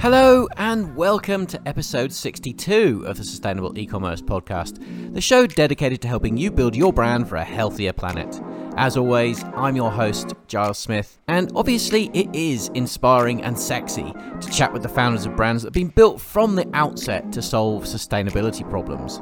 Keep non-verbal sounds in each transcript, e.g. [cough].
Hello, and welcome to episode 62 of the Sustainable E-commerce Podcast, the show dedicated to helping you build your brand for a healthier planet. As always, I'm your host, Giles Smith, and obviously it is inspiring and sexy to chat with the founders of brands that have been built from the outset to solve sustainability problems.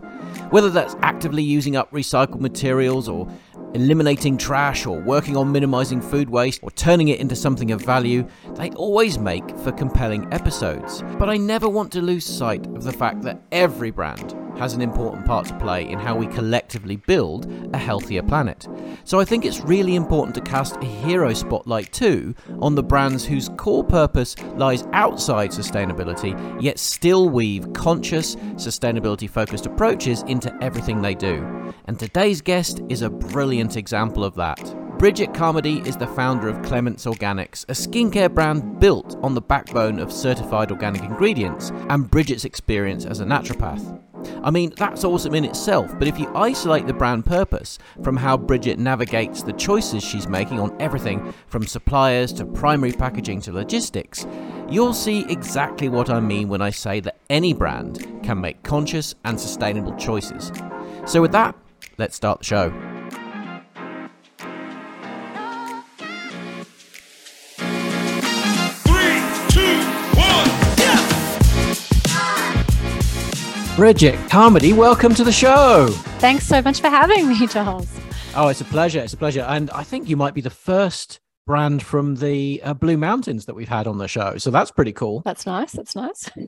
Whether that's actively using up recycled materials or eliminating trash or working on minimizing food waste or turning it into something of value, they always make for compelling episodes. But I never want to lose sight of the fact that every brand has an important part to play in how we collectively build a healthier planet. So I think it's really important to cast a hero spotlight too on the brands whose core purpose lies outside sustainability, yet still weave conscious, sustainability focused approaches into everything they do. And today's guest is a brilliant example of that. Bridget Carmady is the founder of Clemence Organics, a skincare brand built on the backbone of certified organic ingredients and Bridget's experience as a naturopath. I mean, that's awesome in itself, but if you isolate the brand purpose from how Bridget navigates the choices she's making on everything from suppliers to primary packaging to logistics, you'll see exactly what I mean when I say that any brand can make conscious and sustainable choices. So, with that, let's start the show. Bridget Carmady, welcome to the show. Thanks so much for having me, Giles. Oh, it's a pleasure. It's a pleasure. And I think you might be the first brand from the uh, Blue Mountains that we've had on the show. So that's pretty cool. That's nice. That's nice. [laughs]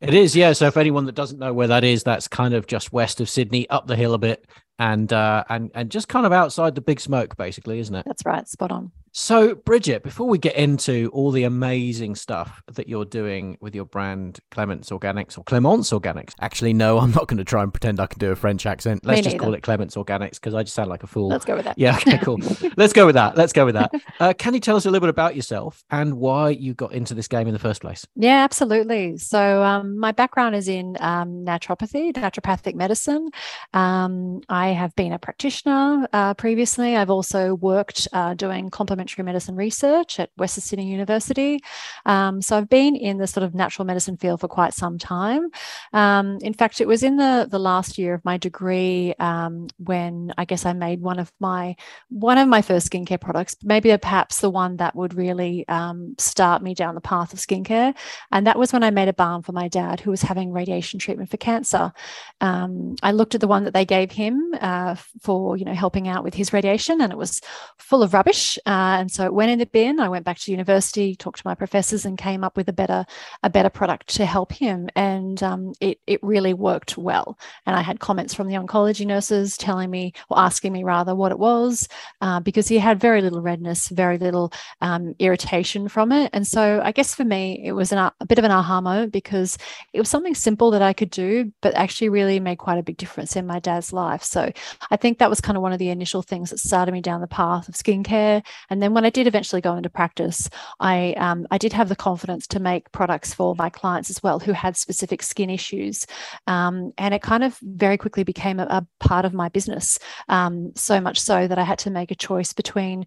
It is, yeah. So if anyone that doesn't know where that is, that's kind of just west of Sydney, up the hill a bit, and uh, and and just kind of outside the big smoke, basically, isn't it? That's right. Spot on. So, Bridget, before we get into all the amazing stuff that you're doing with your brand Clemence Organics or Clemence Organics, actually, no, I'm not going to try and pretend I can do a French accent. Let's just call it Clemence Organics because I just sound like a fool. Let's go with that. Yeah, okay, cool. [laughs] Let's go with that. Let's go with that. [laughs] Uh, can you tell us a little bit about yourself and why you got into this game in the first place? Yeah, absolutely. So, um, my background is in um, naturopathy, naturopathic medicine. Um, I have been a practitioner uh, previously. I've also worked uh, doing complementary medicine research at Western Sydney University. Um, so, I've been in the sort of natural medicine field for quite some time. Um, in fact, it was in the the last year of my degree um, when I guess I made one of my one of my first skincare products, maybe perhaps the one that would really um, start me down the path of skincare. And that was when I made a balm for my dad who was having radiation treatment for cancer. Um, I looked at the one that they gave him uh, for, you know, helping out with his radiation, and it was full of rubbish. Uh, and so it went in the bin. I went back to university, talked to my professors, and came up with a better a better product to help him. And um, it it really worked well. And I had comments from the oncology nurses telling me or asking me rather what it was uh, because he had very little redness, very little um, irritation from it. And so I guess for me, it was an, a bit of an aha moment because it was something simple that I could do, but actually really made quite a big difference in my dad's life. So I think that was kind of one of the initial things that started me down the path of skincare. And then when I did eventually go into practice, I um, I did have the confidence to make products for my clients as well who had specific skin issues. Um, and it kind of very quickly became a, a part of my business. Um, so much so that I had to make a choice between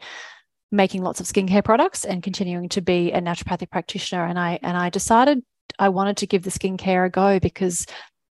making lots of skincare products and continuing to be a naturopathic practitioner. And I and I decided I wanted to give the skincare a go because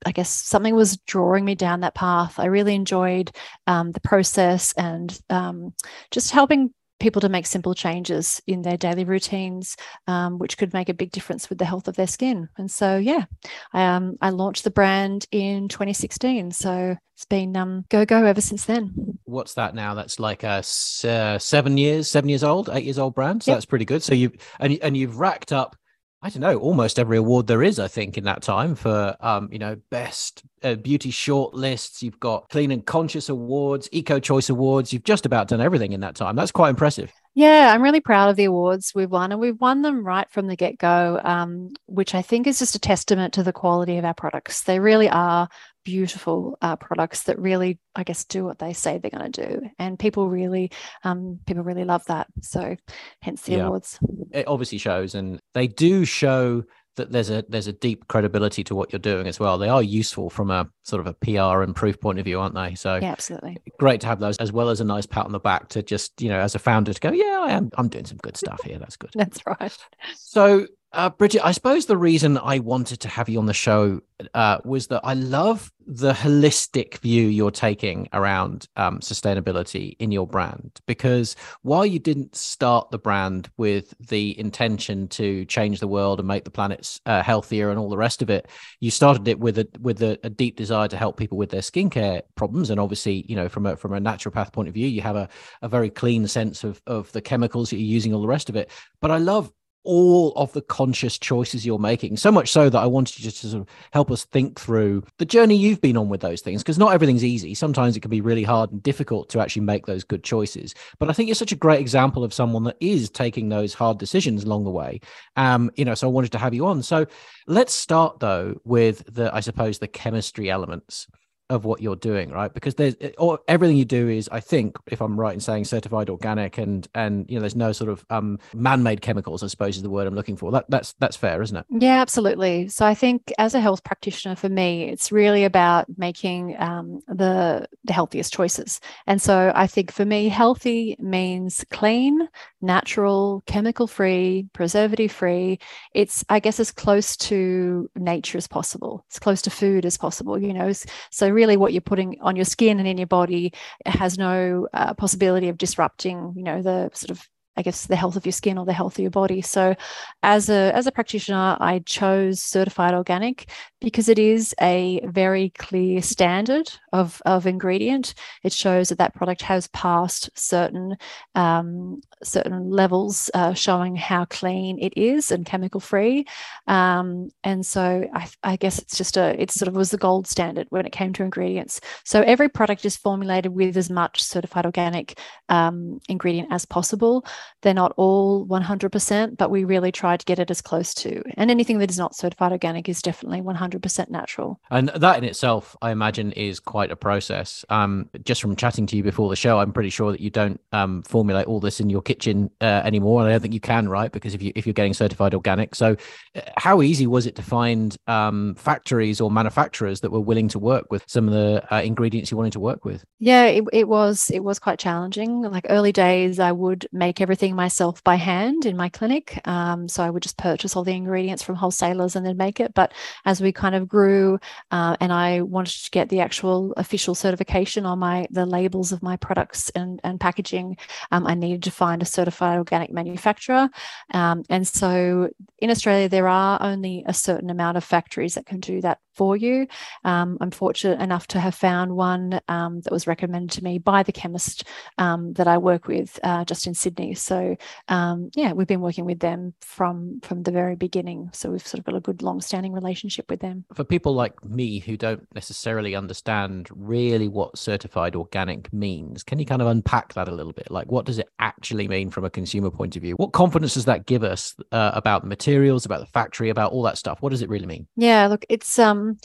I guess something was drawing me down that path. I really enjoyed um, the process and um, just helping people to make simple changes in their daily routines, um, which could make a big difference with the health of their skin. And so, yeah, I, um, I launched the brand in 2016. So it's been um, go go ever since then. What's that now? That's like a uh, seven years, seven years old, eight years old brand. So Yep. that's pretty good. So you and and you've racked up. I don't know, almost every award there is, I think, in that time for, um, you know, best uh, beauty short lists. You've got clean and conscious awards, eco choice awards. You've just about done everything in that time. That's quite impressive. Yeah, I'm really proud of the awards we've won, and we've won them right from the get go, um, which I think is just a testament to the quality of our products. They really are beautiful uh, products that really, I guess, do what they say they're going to do, and people really, um, people really love that. So, hence the Yeah. awards. It obviously shows, and they do show that there's a there's a deep credibility to what you're doing as well. They are useful from a sort of a PR and proof point of view, aren't they? So yeah, absolutely great to have those as well as a nice pat on the back to just you know as a founder to go, yeah, I am I'm doing some good stuff here. That's good. [laughs] That's right. So uh, Bridget, I suppose the reason I wanted to have you on the show uh, was that I love the holistic view you're taking around um, sustainability in your brand. Because while you didn't start the brand with the intention to change the world and make the planet uh, healthier and all the rest of it, you started it with a with a, a, deep desire to help people with their skincare problems. And obviously, you know, from a from a naturopath point of view, you have a, a very clean sense of of the chemicals that you're using, all the rest of it. But I love all of the conscious choices you're making. So much so that I wanted you just to sort of help us think through the journey you've been on with those things, because not everything's easy. Sometimes it can be really hard and difficult to actually make those good choices. But I think you're such a great example of someone that is taking those hard decisions along the way. Um, you know, so I wanted to have you on. So let's start though with the, I suppose, the chemistry elements of what you're doing right? Because there's or everything you do is i think if i'm right in saying certified organic and and you know there's no sort of um man-made chemicals i suppose is the word i'm looking for. That that's that's fair isn't it? Yeah absolutely. So i think as a health practitioner for me it's really about making um, the the healthiest choices. And so i think for me healthy means clean natural chemical free preservative free it's i guess as close to nature as possible. As close to food as possible you know? So really what you're putting on your skin and in your body has no uh, possibility of disrupting, you know, the sort of I guess the health of your skin or the health of your body. So as a as a practitioner, I chose certified organic because it is a very clear standard of, of ingredient. It shows that that product has passed certain um, certain levels, uh, showing how clean it is and chemical free. Um, and so I, I, guess it's just a it sort of was the gold standard when it came to ingredients. So every product is formulated with as much certified organic um, ingredient as possible. They're not all 100%, but we really try to get it as close to. And anything that is not certified organic is definitely 100 100% natural. And that in itself, I imagine, is quite a process. Um, just from chatting to you before the show, I'm pretty sure that you don't um, formulate all this in your kitchen uh, anymore. And I don't think you can, right? Because if you if you're getting certified organic, so uh, how easy was it to find um, factories or manufacturers that were willing to work with some of the uh, ingredients you wanted to work with? Yeah, it, it was it was quite challenging. Like early days, I would make everything myself by hand in my clinic. Um, so I would just purchase all the ingredients from wholesalers and then make it. But as we kind of grew uh, and I wanted to get the actual official certification on my the labels of my products and, and packaging, um, I needed to find a certified organic manufacturer. Um, and so in Australia, there are only a certain amount of factories that can do that for you. Um, I'm fortunate enough to have found one um, that was recommended to me by the chemist um, that I work with uh, just in Sydney. So um, yeah, we've been working with them from from the very beginning. So we've sort of got a good long-standing relationship with them. For people like me who don't necessarily understand really what certified organic means, can you kind of unpack that a little bit? Like, what does it actually mean from a consumer point of view? What confidence does that give us uh, about the materials, about the factory, about all that stuff? What does it really mean? Yeah, look, it's um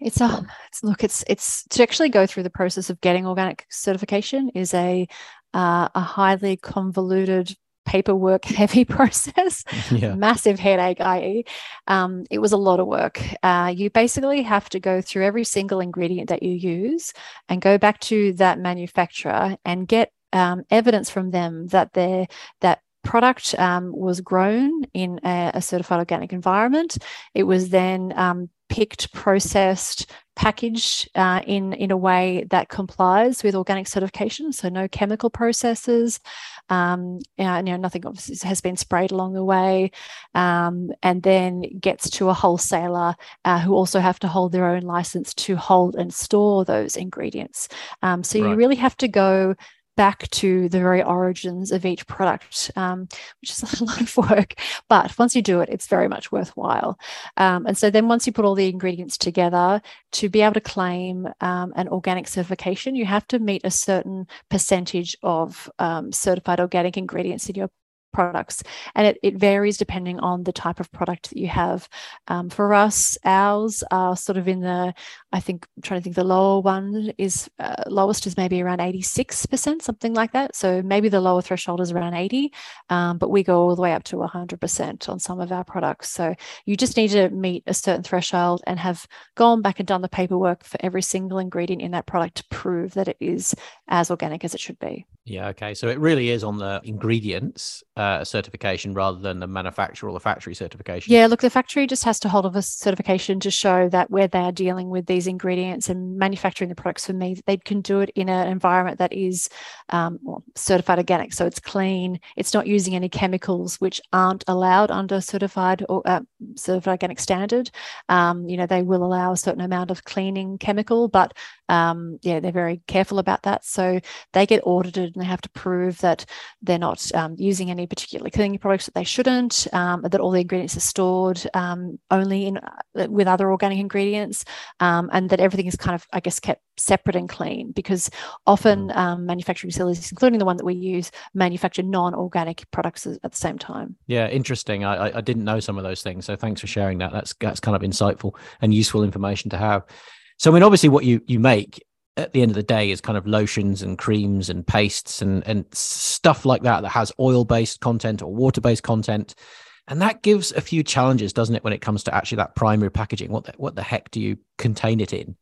it's a it's, look it's it's to actually go through the process of getting organic certification is a uh, a highly convoluted paperwork [laughs] heavy process yeah. massive headache i.e um, it was a lot of work uh, you basically have to go through every single ingredient that you use and go back to that manufacturer and get um, evidence from them that they that product um, was grown in a, a, certified organic environment. It was then um, picked, processed, packaged uh, in in a way that complies with organic certification. So no chemical processes, um, and, you know nothing obviously has been sprayed along the way, um, and then gets to a wholesaler uh, who also have to hold their own license to hold and store those ingredients. Um, so right. you really have to go back to the very origins of each product, um, which is [laughs] a lot of work. But once you do it, it's very much worthwhile. Um, and so then once you put all the ingredients together, to be able to claim um, an organic certification, you have to meet a certain percentage of um, certified organic ingredients in your products and it, it varies depending on the type of product that you have um, for us ours are sort of in the I think I'm trying to think the lower one is uh, lowest is maybe around 86%, something like that. So maybe the lower threshold is around 80, um, but we go all the way up to 100% on some of our products. So you just need to meet a certain threshold and have gone back and done the paperwork for every single ingredient in that product to prove that it is as organic as it should be. Yeah. Okay. So it really is on the ingredients uh, certification rather than the manufacturer or the factory certification. Yeah. Look, the factory just has to hold of a certification to show that where they are dealing with these ingredients and manufacturing the products for me, they can do it in an environment that is um, well, certified organic. So it's clean. It's not using any chemicals which aren't allowed under certified or uh, certified organic standard. Um, you know, they will allow a certain amount of cleaning chemical, but um, yeah, they're very careful about that. So they get audited and they have to prove that they're not um, using any particular cleaning products that they shouldn't, um, that all the ingredients are stored um, only in uh, with other organic ingredients, um, and that everything is kind of, I guess, kept separate and clean. Because often Mm. um, manufacturing facilities, including the one that we use, manufacture non-organic products at the same time. Yeah, interesting. I, I I didn't know some of those things, so thanks for sharing that. That's that's kind of insightful and useful information to have. So, I mean, obviously, what you you make at the end of the day is kind of lotions and creams and pastes and and stuff like that that has oil based content or water based content, and that gives a few challenges, doesn't it, when it comes to actually that primary packaging? What the, what the heck do you contain it in?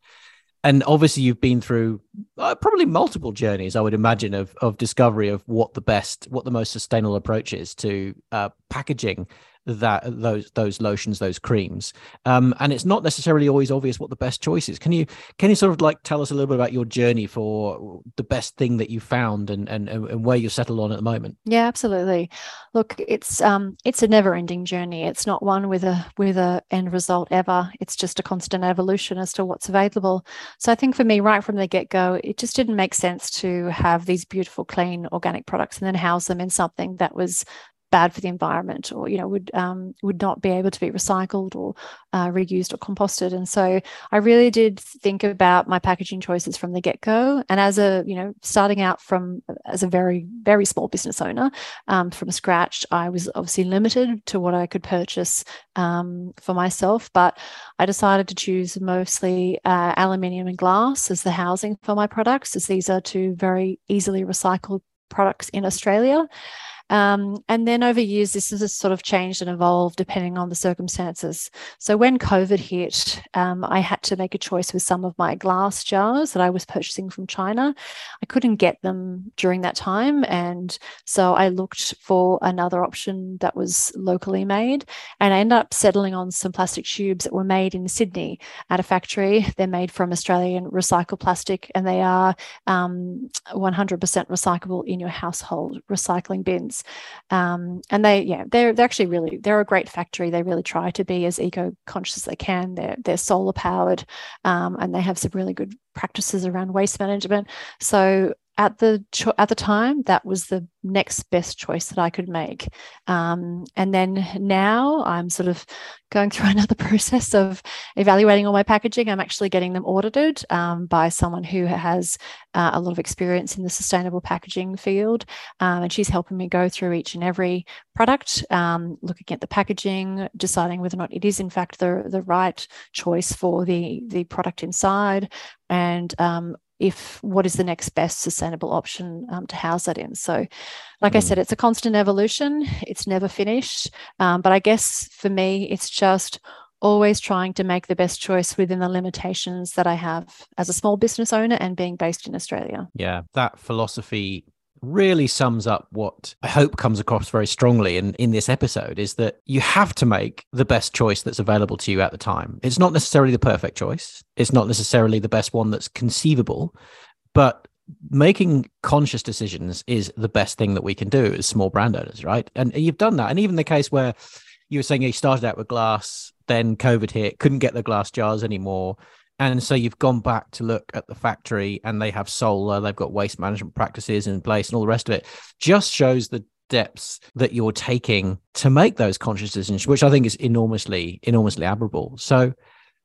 And obviously, you've been through uh, probably multiple journeys, I would imagine, of of discovery of what the best, what the most sustainable approach is to uh, packaging that those those lotions those creams um and it's not necessarily always obvious what the best choice is can you can you sort of like tell us a little bit about your journey for the best thing that you found and and, and where you're settled on at the moment Yeah, absolutely. Look, it's um it's a never-ending journey. It's not one with a with a end result ever. It's just a constant evolution as to what's available. So I think for me, right from the get-go, it just didn't make sense to have these beautiful, clean, organic products and then house them in something that was bad for the environment or you know would um, would not be able to be recycled or uh, reused or composted. And so i really did think about my packaging choices from the get-go. And as a you know starting out from as a very very small business owner um, from scratch i was obviously limited to what i could purchase um, for myself. But i decided to choose mostly uh, aluminium and glass as the housing for my products as these are two very easily recycled products in australia um, and then over years, this has sort of changed and evolved depending on the circumstances. So when COVID hit, um, I had to make a choice with some of my glass jars that I was purchasing from China. I couldn't get them during that time. And so I looked for another option that was locally made. And I ended up settling on some plastic tubes that were made in Sydney at a factory. They're made from Australian recycled plastic and they are um, 100% recyclable in your household recycling bins. Um, and they, yeah, they're they're actually really they're a great factory. They really try to be as eco conscious as they can. They're they're solar powered, um, and they have some really good practices around waste management. So at the cho- at the time, that was the next best choice that I could make. Um, and then now I'm sort of going through [laughs] another process of evaluating all my packaging. I'm actually getting them audited um, by someone who has uh, a lot of experience in the sustainable packaging field, um, and she's helping me go through each and every product, um, looking at the packaging, deciding whether or not it is in fact the the right choice for the the product inside, and um, if what is the next best sustainable option um, to house that in. So, like mm. I said, it's a constant evolution. It's never finished. Um, but I guess for me, it's just always trying to make the best choice within the limitations that I have as a small business owner and being based in Australia. Yeah, that philosophy really sums up what I hope comes across very strongly in, in this episode is that you have to make the best choice that's available to you at the time. It's not necessarily the perfect choice, it's not necessarily the best one that's conceivable, but making conscious decisions is the best thing that we can do as small brand owners, right? And you've done that. And even the case where you were saying you started out with glass, then COVID hit, couldn't get the glass jars anymore and so you've gone back to look at the factory and they have solar they've got waste management practices in place and all the rest of it just shows the depths that you're taking to make those conscious decisions which i think is enormously enormously admirable. So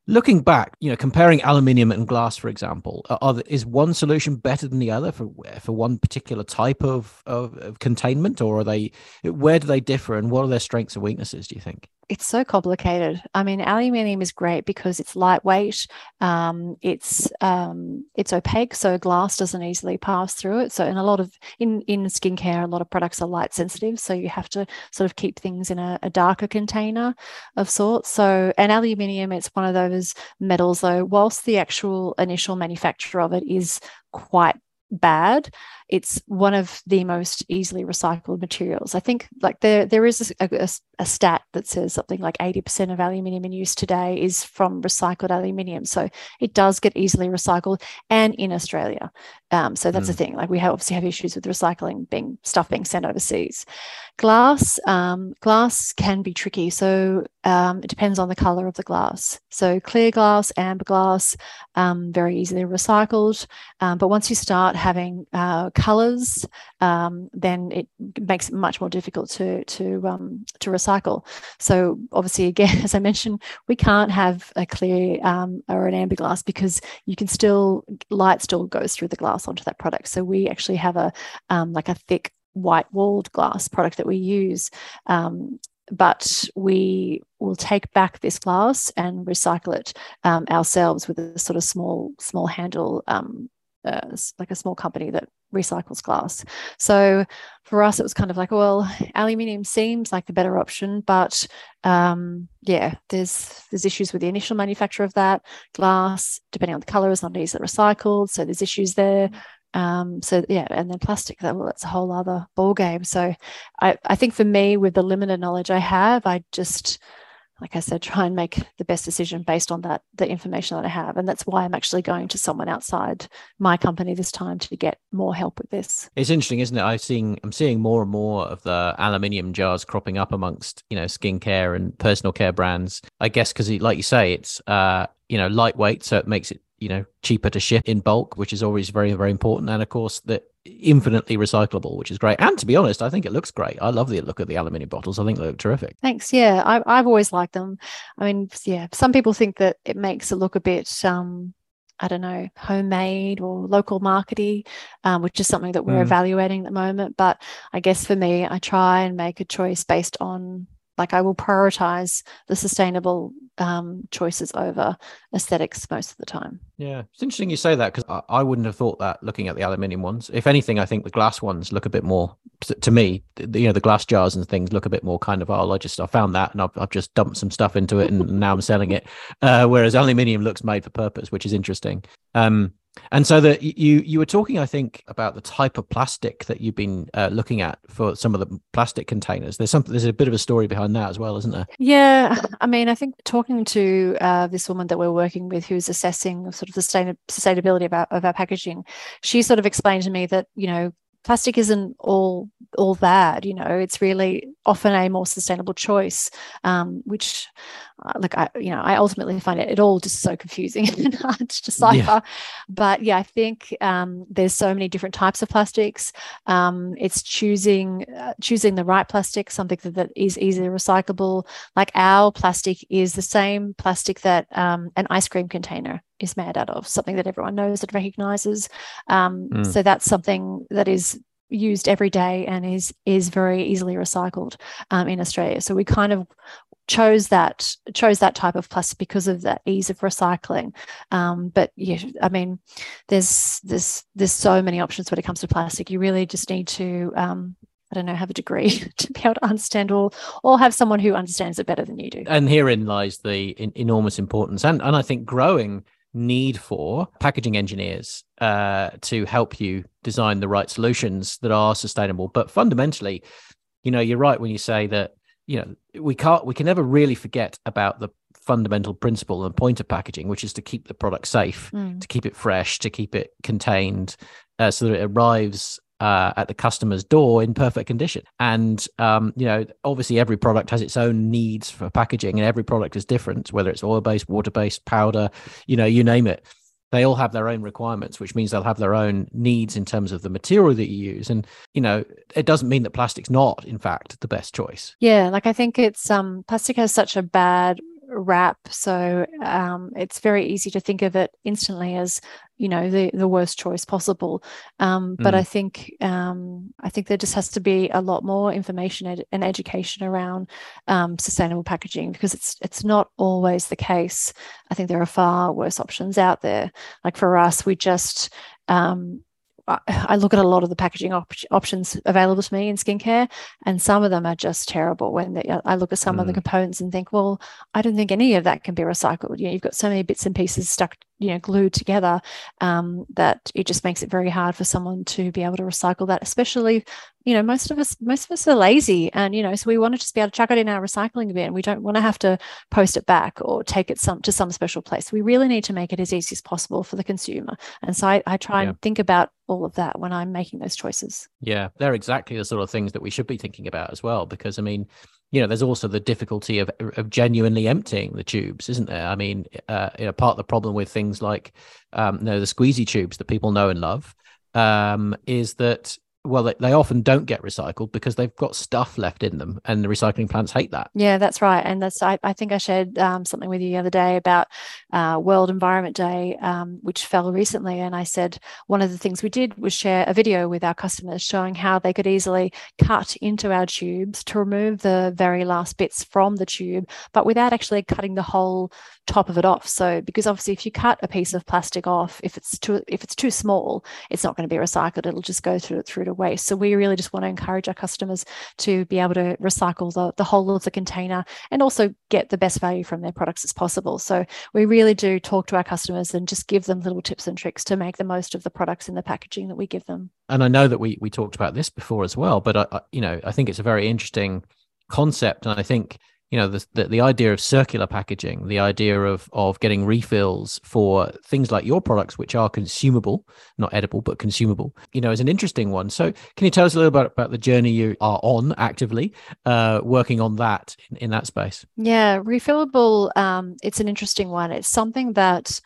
looking back you know comparing aluminium and glass for example are, is one solution better than the other for for one particular type of, of, of containment or are they where do they differ and what are their strengths and weaknesses do you think it's so complicated. I mean, aluminium is great because it's lightweight. Um, it's um, it's opaque, so glass doesn't easily pass through it. So, in a lot of in in skincare, a lot of products are light sensitive, so you have to sort of keep things in a, a darker container of sorts. So, and aluminium, it's one of those metals, though. Whilst the actual initial manufacture of it is quite bad it's one of the most easily recycled materials. I think like there there is a, a, a, stat that says something like 80% of aluminium in use today is from recycled aluminium. So it does get easily recycled and in australia. Um, so that's mm. the thing like we have, obviously have issues with recycling being stuff being sent overseas. Glass um, glass can be tricky. So um, it depends on the color of the glass. So clear glass amber glass um, very easily recycled. Um, but once you start having uh, colors, um, then it makes it much more difficult to to um, to recycle. So obviously, again, [laughs] as I mentioned, we can't have a clear um, or an amber glass because you can still light still goes through the glass onto that product. So we actually have a um, like a thick white walled glass product that we use um, but we will take back this glass and recycle it um, ourselves with a sort of small small handle um, uh, like a small company that recycles glass. So for us, it was kind of like, well, aluminium seems like the better option, but um, yeah, there's there's issues with the initial manufacture of that glass. Depending on the color, is not easily recycled, so there's issues there. Um, so yeah, and then plastic, that well, that's a whole other ball game. So I, I think for me, with the limited knowledge I have, I just like I said, try and make the best decision based on that, the information that I have. And that's why I'm actually going to someone outside my company this time to get more help with this. It's interesting, isn't it? I'm seeing I'm seeing more and more of the aluminium jars cropping up amongst, you know, skincare and personal care brands. I guess because like you say, it's uh, you know, lightweight, so it makes it you know cheaper to ship in bulk which is always very very important and of course that infinitely recyclable which is great. And to be honest i think it looks great. I love the look of the aluminium bottles. I think they look terrific. Thanks. Yeah I, i've always liked them. I mean yeah some people think that it makes it look a bit um I don't know, homemade or local markety, um, which is something that we're mm. evaluating at the moment. But I guess for me, I try and make a choice based on like I will prioritize the sustainable um, choices over aesthetics most of the time. Yeah, it's interesting you say that because I, I, wouldn't have thought that looking at the aluminium ones. If anything, I think the glass ones look a bit more to me. The, you know, the glass jars and things look a bit more kind of. Oh, I just I found that and I've, I've just dumped some stuff into it and now I'm selling it. Uh, whereas aluminium looks made for purpose, which is interesting. Um, and so that you you were talking, I think, about the type of plastic that you've been uh, looking at for some of the plastic containers. There's something. There's a bit of a story behind that as well, isn't there? Yeah, I mean, I think talking to uh, this woman that we're working with, who's assessing sort of the sustain- sustainability of our, of our packaging, she sort of explained to me that you know plastic isn't all all bad you know it's really often a more sustainable choice um, which uh, like i you know i ultimately find it, it all just so confusing [laughs] and hard to decipher yeah. but yeah i think um, there's so many different types of plastics um, it's choosing uh, choosing the right plastic something that, that is easily recyclable like our plastic is the same plastic that um, an ice cream container is made out of, something that everyone knows and recognizes. Um, mm. So that's something that is used every day and is is very easily recycled um, in Australia. So we kind of chose that chose that type of plastic because of that ease of recycling. Um, but yeah, I mean, there's there's there's so many options when it comes to plastic. You really just need to um, I don't know, have a degree [laughs] to be able to understand or or have someone who understands it better than you do. And herein lies the in, enormous importance and and I think growing need for packaging engineers uh, to help you design the right solutions that are sustainable. But fundamentally, you know, you're right when you say that you know we can't we can never really forget about the fundamental principle and point of packaging, which is to keep the product safe, mm. to keep it fresh, to keep it contained, uh, so that it arrives uh, at the customer's door in perfect condition. And um, you know, obviously, every product has its own needs for packaging, and every product is different, whether it's oil-based, water-based, powder, you know, you name it. They all have their own requirements, which means they'll have their own needs in terms of the material that you use. And you know, it doesn't mean that plastic's not, in fact, the best choice. Yeah, like I think it's um, plastic has such a bad rap. So um, it's very easy to think of it instantly as you know the the worst choice possible um, but mm. i think um, i think there just has to be a lot more information ed- and education around um, sustainable packaging because it's it's not always the case i think there are far worse options out there like for us we just um, I look at a lot of the packaging op- options available to me in skincare, and some of them are just terrible. When they, I look at some mm. of the mm. components and think, well, I don't think any of that can be recycled. You know, you've got so many bits and pieces stuck, you know, glued together um, that it just makes it very hard for someone to be able to recycle that. Especially, you know, most of us, most of us are lazy, and you know, so we want to just be able to chuck it in our recycling bin. We don't want to have to post it back or take it some to some special place. We really need to make it as easy as possible for the consumer. And so I, I try yeah. and think about all of that when I'm making those choices. Yeah, they're exactly the sort of things that we should be thinking about as well. Because I mean, you know, there's also the difficulty of of genuinely emptying the tubes, isn't there? I mean, uh, you know, part of the problem with things like, um, you know, the squeezy tubes that people know and love, um, is that well they, they often don't get recycled because they've got stuff left in them and the recycling plants hate that. Yeah that's right and that's i, I think i shared um, something with you the other day about uh, world environment day um, which fell recently and i said one of the things we did was share a video with our customers showing how they could easily cut into our tubes to remove the very last bits from the tube but without actually cutting the whole top of it off. So because obviously if you cut a piece of plastic off if it's too if it's too small it's not going to be recycled it'll just go through through to waste. So we really just want to encourage our customers to be able to recycle the, the whole of the container and also get the best value from their products as possible. So we really do talk to our customers and just give them little tips and tricks to make the most of the products in the packaging that we give them. And i know that we we talked about this before as well but I, I you know i think it's a very interesting concept. And i think you know the, the, the idea of circular packaging the idea of of getting refills for things like your products which are consumable not edible but consumable you know is an interesting one. So can you tell us a little bit about the journey you are on actively uh, working on that in, in that space? Yeah refillable um, it's an interesting one. It's something that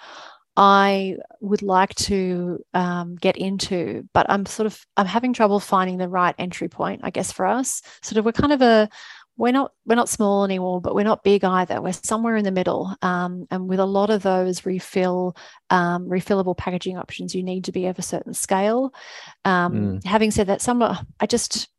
I would like to um, get into, but I'm sort of I'm having trouble finding the right entry point. I guess for us, sort of we're kind of a we're not we're not small anymore, but we're not big either. We're somewhere in the middle, um, and with a lot of those refill um, refillable packaging options, you need to be of a certain scale. Um, mm. Having said that, some I just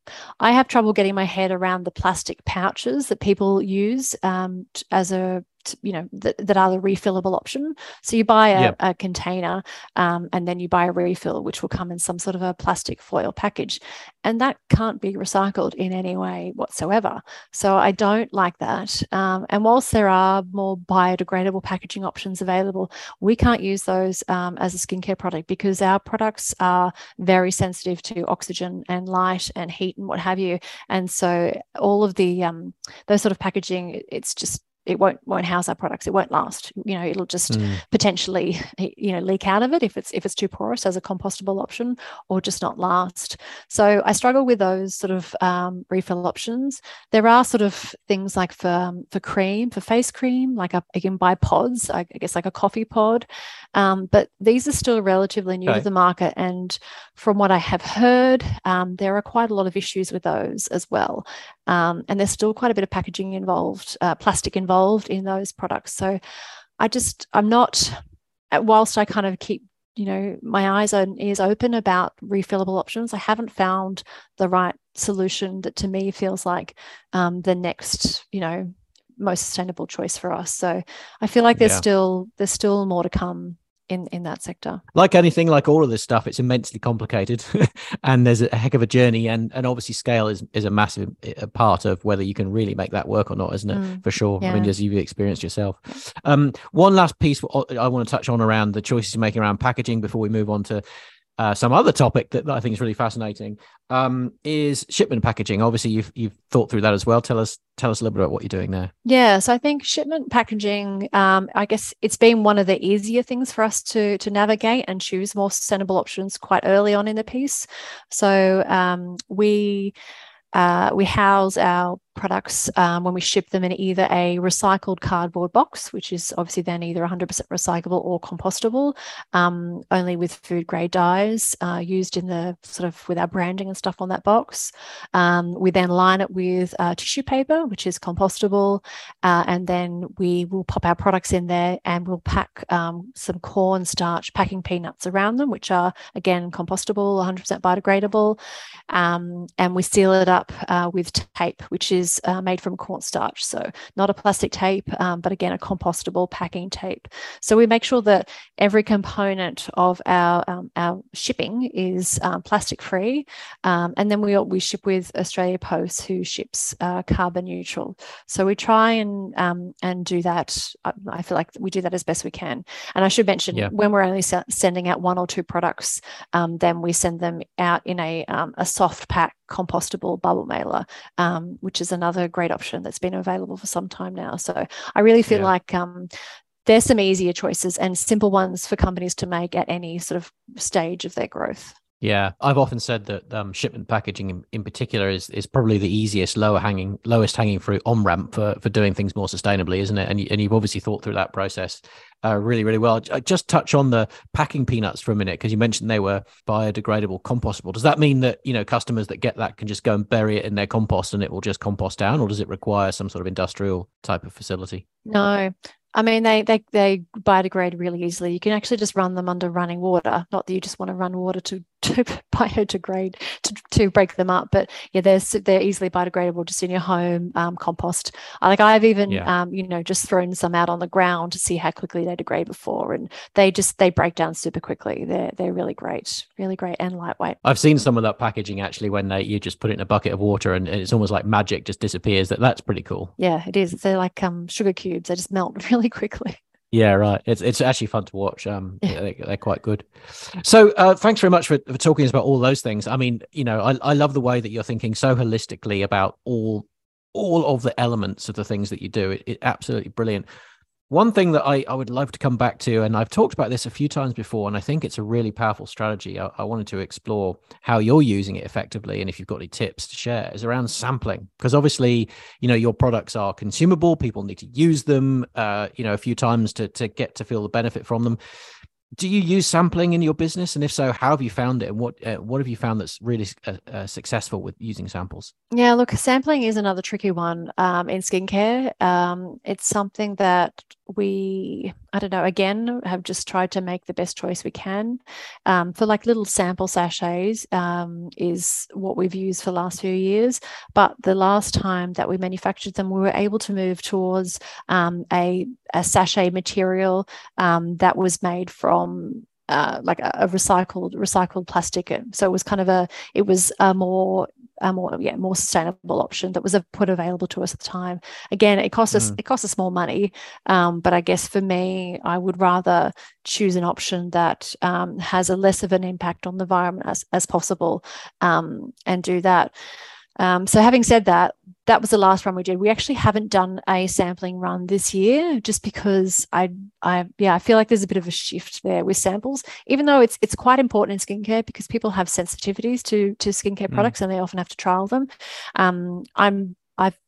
I have trouble getting my head around the plastic pouches that people use um, as a you know that, that are the refillable option. So you buy a, yep. a container um, and then you buy a refill which will come in some sort of a plastic foil package and that can't be recycled in any way whatsoever. So i don't like that. Um, and whilst there are more biodegradable packaging options available we can't use those um, as a skincare product because our products are very sensitive to oxygen and light and heat and what have you. And so all of the um, those sort of packaging it's just it won't won't house our products. It won't last. You know it'll just mm. potentially you know leak out of it if it's if it's too porous as a compostable option or just not last. So i struggle with those sort of um, refill options. There are sort of things like for um, for cream for face cream like a, you can buy pods i guess like a coffee pod. Um, but these are still relatively new okay. to the market and from what i have heard um, there are quite a lot of issues with those as well. Um, and there's still quite a bit of packaging involved, uh, plastic involved in those products. So I just, I'm not, uh, whilst I kind of keep, you know, my eyes and ears open about refillable options, I haven't found the right solution that to me feels like um, the next, you know, most sustainable choice for us. So I feel like there's yeah. still there's still more to come in in that sector. Like anything like all of this stuff it's immensely complicated [laughs] and there's a heck of a journey and and obviously scale is is a massive a part of whether you can really make that work or not isn't it? Mm, for sure. Yeah. i mean as you've experienced yourself. Um one last piece i want to touch on around the choices you're making around packaging before we move on to uh, some other topic that, that, I think is really fascinating um, is shipment packaging. Obviously, you've you've thought through that as well. Tell us tell us a little bit about what you're doing there. Yeah, so I think shipment packaging. Um, I guess it's been one of the easier things for us to to navigate and choose more sustainable options quite early on in the piece. So um, we uh, we house our products um, when we ship them in either a recycled cardboard box, which is obviously then either 100% recyclable or compostable, um, only with food grade dyes uh, used in the sort of with our branding and stuff on that box. Um, we then line it with uh, tissue paper, which is compostable, uh, and then we will pop our products in there and we'll pack um, some cornstarch packing peanuts around them, which are again compostable, 100% biodegradable, um, and we seal it up uh, with tape, which is uh, made from cornstarch. So not a plastic tape, um, but again, a compostable packing tape. So we make sure that every component of our, um, our shipping is um, plastic free. Um, and then we, we ship with Australia Post, who ships uh, carbon neutral. So we try and, um, and do that. I, feel like we do that as best we can. And I should mention yeah. when we're only sending out one or two products, um, then we send them out in a, a soft pack compostable bubble mailer, um, which is another great option that's been available for some time now. So I really feel yeah. like um, there's some easier choices and simple ones for companies to make at any sort of stage of their growth. Yeah, I've often said that um, shipment packaging in, in, particular is, is probably the easiest, lower hanging, lowest hanging fruit on ramp for, for doing things more sustainably, isn't it? And, you, and you've obviously thought through that process uh, really, really well. I just touch on the packing peanuts for a minute because you mentioned they were biodegradable, compostable. Does that mean that you know customers that get that can just go and bury it in their compost and it will just compost down, or does it require some sort of industrial type of facility? No, I mean, they they they biodegrade really easily. You can actually just run them under running water. Not that you just want to run water to [laughs] to biodegrade to, to break them up, but yeah, they're they're easily biodegradable just in your home um, compost. Like I've even yeah. um, you know just thrown some out on the ground to see how quickly they degrade before, and they just they break down super quickly. They're they're really great, really great and lightweight. I've seen some of that packaging actually when they you just put it in a bucket of water and it's almost like magic just disappears. That that's pretty cool. Yeah, it is. They're like um, sugar cubes. They just melt [laughs] really quickly. Yeah, right. It's it's actually fun to watch. Um, yeah. they, are quite good. So, uh, thanks very much for, for talking about all those things. I mean, you know, I, I love the way that you're thinking so holistically about all all of the elements of the things that you do. It, it absolutely brilliant. One thing that I, I would love to come back to, and I've talked about this a few times before, and I think it's a really powerful strategy. I, I, wanted to explore how you're using it effectively, and if you've got any tips to share, is around sampling. Because obviously, you know, your products are consumable; people need to use them, uh, you know, a few times to to get to feel the benefit from them. Do you use sampling in your business? And if so how have you found it? And what uh, what have you found that's really uh, uh, successful with using samples? Yeah look sampling is another tricky one um, in skincare. Um, it's something that we i don't know again have just tried to make the best choice we can um, for like little sample sachets um, is what we've used for the last few years but the last time that we manufactured them we were able to move towards um, a, a, sachet material um, that was made from uh, like a, a, recycled recycled plastic. So it was kind of a it was a more a more yeah more sustainable option that was put available to us at the time. Again, it cost us mm. it cost us more money, um, but I guess for me, I would rather choose an option that um, has a less of an impact on the environment as as possible, um, and do that. Um, so having said that, that was the last run we did. We actually haven't done a sampling run this year, just because I, I, yeah, I feel like there's a bit of a shift there with samples. Even though it's it's quite important in skincare because people have sensitivities to to skincare mm. products and they often have to trial them. Um, I'm I've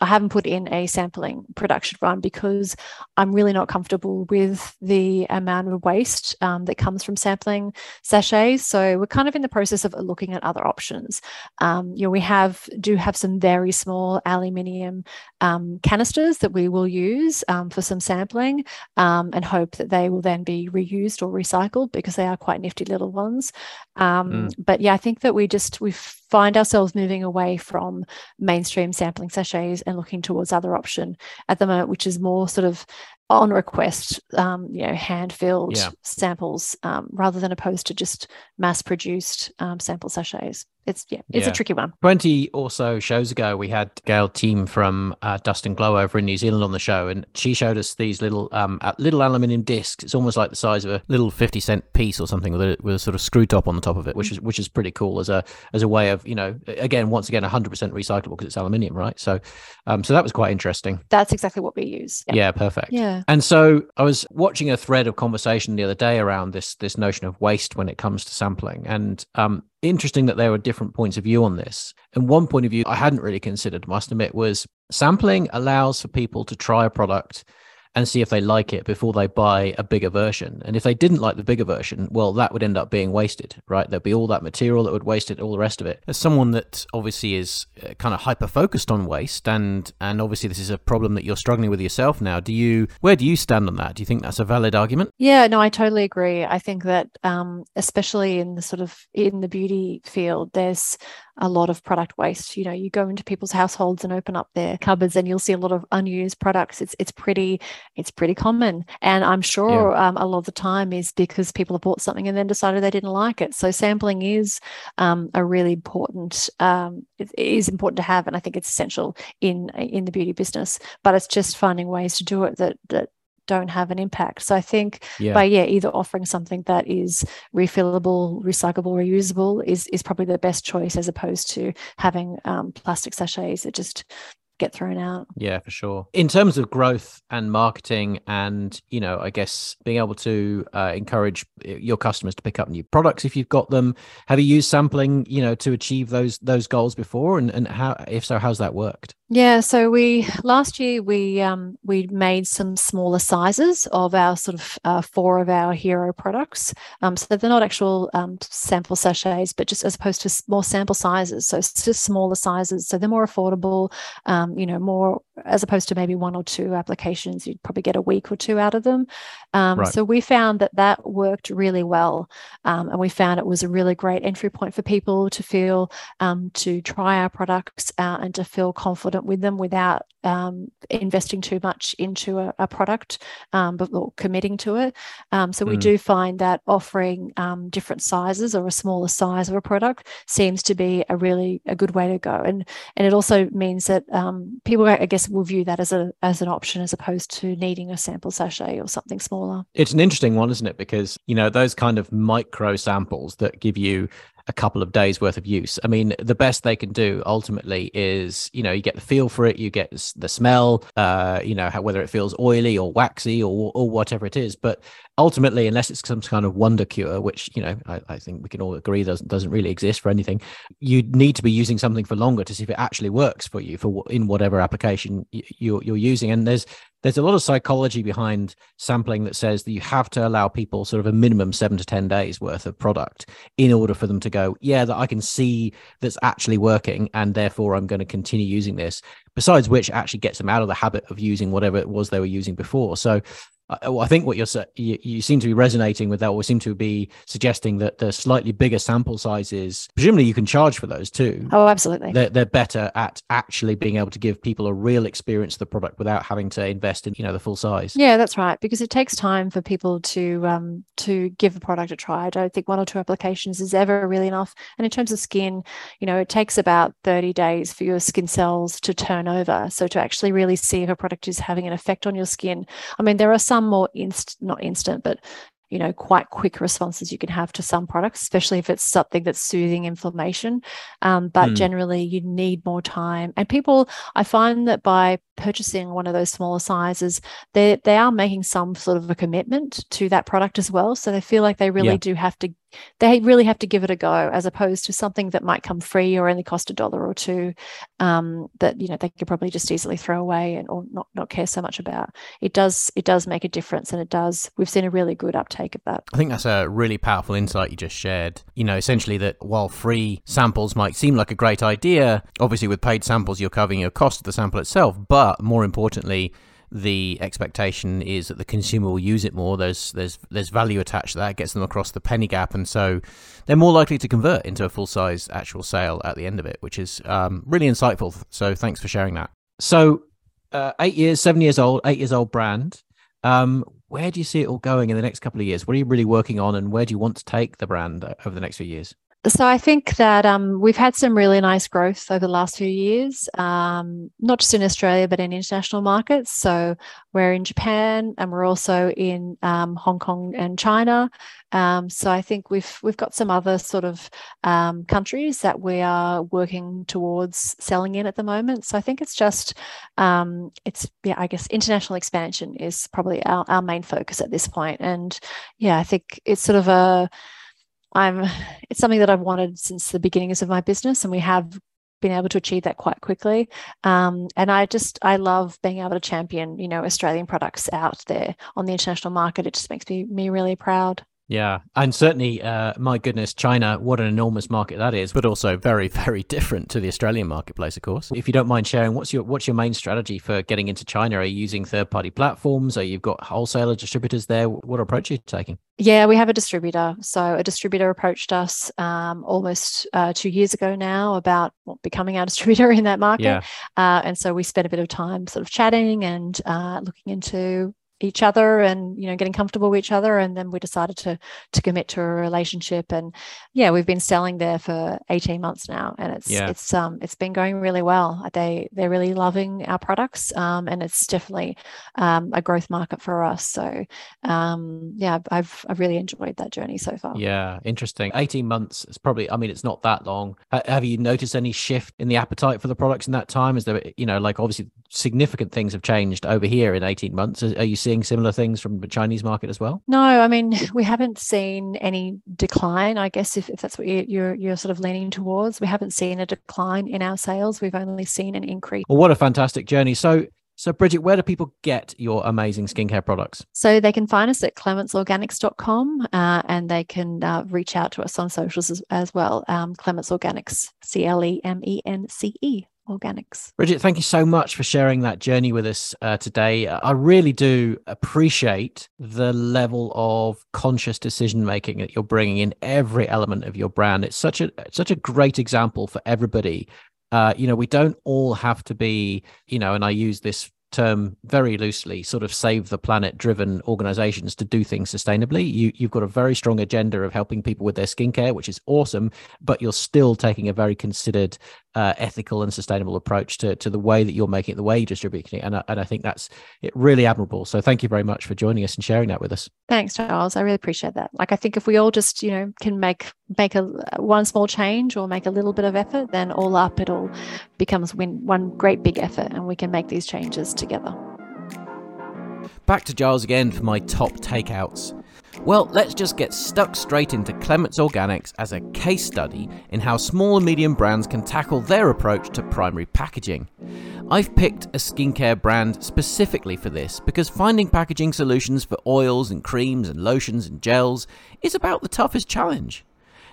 I haven't put in a sampling production run because I'm really not comfortable with the amount of waste um, that comes from sampling sachets. So we're kind of in the process of looking at other options. Um, you know, we have do have some very small aluminium um, canisters that we will use um, for some sampling um, and hope that they will then be reused or recycled because they are quite nifty little ones. Um, mm. But yeah, I think that we just we find ourselves moving away from mainstream sampling sachets and looking towards other option at the moment, which is more sort of on request, um, you know, hand filled yeah. samples um, rather than opposed to just mass produced um, sample sachets it's yeah, it's yeah. a tricky one. Twenty or so shows ago, we had Gail Team from uh, Dust and Glow over in New Zealand on the show, and she showed us these little um little aluminium discs. It's almost like the size of a little fifty cent piece or something with a, with a sort of screw top on the top of it, which is which is pretty cool as a as a way of you know again once again hundred percent recyclable because it's aluminium, right? So um so that was quite interesting. That's exactly what we use. Yeah. yeah, perfect. Yeah. And so I was watching a thread of conversation the other day around this this notion of waste when it comes to sampling, and um interesting that there were different points of view on this. And one point of view I hadn't really considered, must admit, was sampling allows for people to try a product and see if they like it before they buy a bigger version. And if they didn't like the bigger version, well, that would end up being wasted, right? There'd be all that material that would waste it, all the rest of it. As someone that obviously is uh, kind of hyper focused on waste, and and obviously this is a problem that you're struggling with yourself now. Do you where do you stand on that? Do you think that's a valid argument? Yeah, no, I totally agree. I think that um, especially in the sort of in the beauty field, there's a lot of product waste. You know, you go into people's households and open up their cupboards, and you'll see a lot of unused products. It's it's pretty it's pretty common, and I'm sure yeah. um, a lot of the time is because people have bought something and then decided they didn't like it. So sampling is um, a really important um, it is important to have, and I think it's essential in in the beauty business. But it's just finding ways to do it that that don't have an impact. So I think yeah. by yeah, either offering something that is refillable, recyclable, reusable is is probably the best choice as opposed to having um, plastic sachets that just get thrown out. Yeah, for sure. In terms of growth and marketing, and you know, I guess being able to uh, encourage uh, your customers to pick up new products if you've got them. Have you used sampling, you know, to achieve those those goals before? And and how, if so, how's that worked? Yeah, so we last year we um, we made some smaller sizes of our sort of uh, four of our hero products. Um, so they're not actual um, sample sachets, but just as opposed to more sample sizes. So it's just smaller sizes, so they're more affordable. Um, you know, more as opposed to maybe one or two applications, you'd probably get a week or two out of them. Um, right. So we found that that worked really well, um, and we found it was a really great entry point for people to feel to try our products uh, and to feel confident with them without um, investing too much into a, a product um, but committing to it. Um, so we mm. do find that offering um, different sizes or a smaller size of a product seems to be a really a good way to go. And and it also means that um, people, I guess, will view that as a as an option as opposed to needing a sample sachet or something smaller. It's an interesting one, isn't it? Because you know those kind of micro samples that give you a couple of days worth of use. I mean, the best they can do ultimately is, you know, you get the feel for it, you get the smell, uh, you know, how, whether it feels oily or waxy or, or whatever it is. But ultimately, unless it's some kind of wonder cure, which, you know, I, I think we can all agree doesn't, doesn't really exist for anything, you need to be using something for longer to see if it actually works for you for in whatever application you're, you're using. And there's, there's a lot of psychology behind sampling that says that you have to allow people sort of a minimum seven to 10 days worth of product in order for them to go, yeah, that I can see that's actually working. And therefore, I'm going to continue using this. Besides which, actually gets them out of the habit of using whatever it was they were using before. So I think what you're you, you seem to be resonating with that, or seem to be suggesting that the slightly bigger sample sizes, presumably you can charge for those too. Oh, absolutely. They're, they're better at actually being able to give people a real experience of the product without having to invest in you know the full size. Yeah, that's right. Because it takes time for people to um to give a product a try. I don't think one or two applications is ever really enough. And in terms of skin, you know, it takes about 30 days for your skin cells to turn over. So to actually really see if a product is having an effect on your skin. I mean, there are some more inst not instant, but you know quite quick responses you can have to some products especially if it's something that's soothing inflammation um, but mm. generally you need more time and people i find that by purchasing one of those smaller sizes they they are making some sort of a commitment to that product as well so they feel like they really yeah. do have to they really have to give it a go as opposed to something that might come free or only cost a dollar or two um, that you know they could probably just easily throw away and or not not care so much about. It does it does make a difference and it does we've seen a really good uptake of that. I think that's a really powerful insight you just shared. You know essentially that while free samples might seem like a great idea obviously with paid samples you're covering your cost of the sample itself but more importantly the expectation is that the consumer will use it more. There's there's there's value attached to that. Gets them across the penny gap, and so they're more likely to convert into a full size actual sale at the end of it, which is um, really insightful. So thanks for sharing that. So uh, eight years, seven years old, eight years old brand. Um, where do you see it all going in the next couple of years? What are you really working on, and where do you want to take the brand over the next few years? So I think that um, we've had some really nice growth over the last few years, um, not just in Australia but in international markets. So we're in Japan and we're also in um, Hong Kong and China. Um, so I think we've we've got some other sort of um, countries that we are working towards selling in at the moment. So I think it's just um, it's yeah I guess international expansion is probably our, our main focus at this point. And yeah, I think it's sort of a I'm it's something that I've wanted since the beginnings of my business, and we have been able to achieve that quite quickly. Um, and I just I love being able to champion you know Australian products out there on the international market. It just makes me me really proud. Yeah, and certainly, uh, my goodness, China, what an enormous market that is, but also very, very different to the Australian marketplace, of course. If you don't mind sharing, what's your what's your main strategy for getting into China? Are you using third party platforms? Are you've got wholesaler distributors there? What approach are you taking? Yeah, we have a distributor. So a distributor approached us um, almost uh, two years ago now about becoming our [laughs] distributor in that market, yeah. uh, and so we spent a bit of time sort of chatting and uh, looking into each other and you know getting comfortable with each other. And then we decided to to commit to a relationship. And yeah we've been selling there for 18 months now. And it's yeah. it's um it's been going really well. They they're really loving our products um and it's definitely um a growth market for us. So um yeah I've I've really enjoyed that journey so far. Yeah interesting. 18 months it's probably I mean it's not that long. Have you noticed any shift in the appetite for the products in that time? Is there you know like obviously significant things have changed over here in 18 months. Are you seeing seeing similar things from the Chinese market as well? No, I mean [laughs] we haven't seen any decline. I guess if, if that's what you, you're you're sort of leaning towards, we haven't seen a decline in our sales. We've only seen an increase. Well, what a fantastic journey! So so, Bridget, where do people get your amazing skincare products? So, they can find us at clemenceorganics.com uh, and they can uh, reach out to us on socials as, as well. Um, Clemence Organics, C L E M E N C E organics. Bridget, thank you so much for sharing that journey with us uh, today. I really do appreciate the level of conscious decision making that you're bringing in every element of your brand. It's such a such a great example for everybody. Uh, you know, we don't all have to be, you know, and I use this term very loosely sort of save the planet driven organizations to do things sustainably you you've got a very strong agenda of helping people with their skincare which is awesome but you're still taking a very considered uh, ethical and sustainable approach to, to the way that you're making it, the way you distribute it. And I, and I think that's it really admirable. So thank you very much for joining us and sharing that with us. Thanks, Giles. I really appreciate that. Like, I think if we all just, you know, can make, make a one small change or make a little bit of effort, then all up, it all becomes win, one great big effort and we can make these changes together. Back to Giles again for my top takeouts. Well, let's just get stuck straight into Clemence Organics as a case study in how small and medium brands can tackle their approach to primary packaging. I've picked a skincare brand specifically for this because finding packaging solutions for oils and creams and lotions and gels is about the toughest challenge.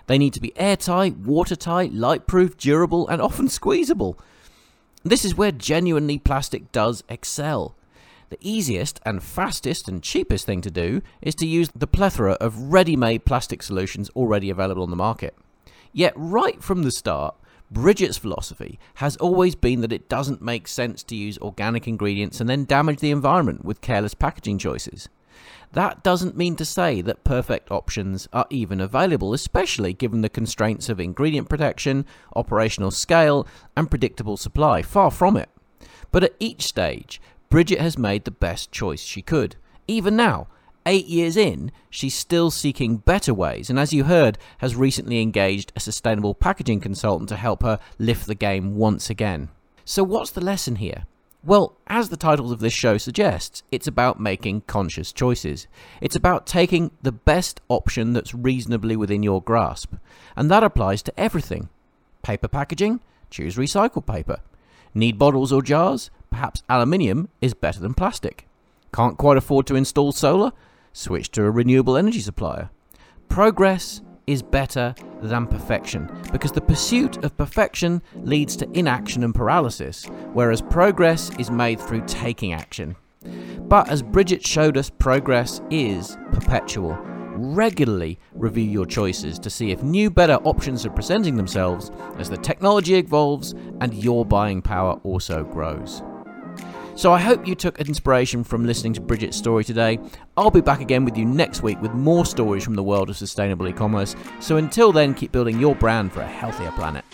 They need to be airtight, watertight, lightproof, durable, and often squeezable. This is where genuinely plastic does excel. The easiest and fastest and cheapest thing to do is to use the plethora of ready made plastic solutions already available on the market. Yet, right from the start, Bridget's philosophy has always been that it doesn't make sense to use organic ingredients and then damage the environment with careless packaging choices. That doesn't mean to say that perfect options are even available, especially given the constraints of ingredient protection, operational scale, and predictable supply. Far from it. But at each stage, Bridget has made the best choice she could. Even now, eight years in, she's still seeking better ways, and as you heard, has recently engaged a sustainable packaging consultant to help her lift the game once again. So, what's the lesson here? Well, as the title of this show suggests, it's about making conscious choices. It's about taking the best option that's reasonably within your grasp. And that applies to everything. Paper packaging? Choose recycled paper. Need bottles or jars? Perhaps aluminium is better than plastic. Can't quite afford to install solar? Switch to a renewable energy supplier. Progress is better than perfection because the pursuit of perfection leads to inaction and paralysis, whereas progress is made through taking action. But as Bridget showed us, progress is perpetual. Regularly review your choices to see if new, better options are presenting themselves as the technology evolves and your buying power also grows. So I hope you took inspiration from listening to Bridget's story today. I'll be back again with you next week with more stories from the world of sustainable e commerce. So until then, keep building your brand for a healthier planet.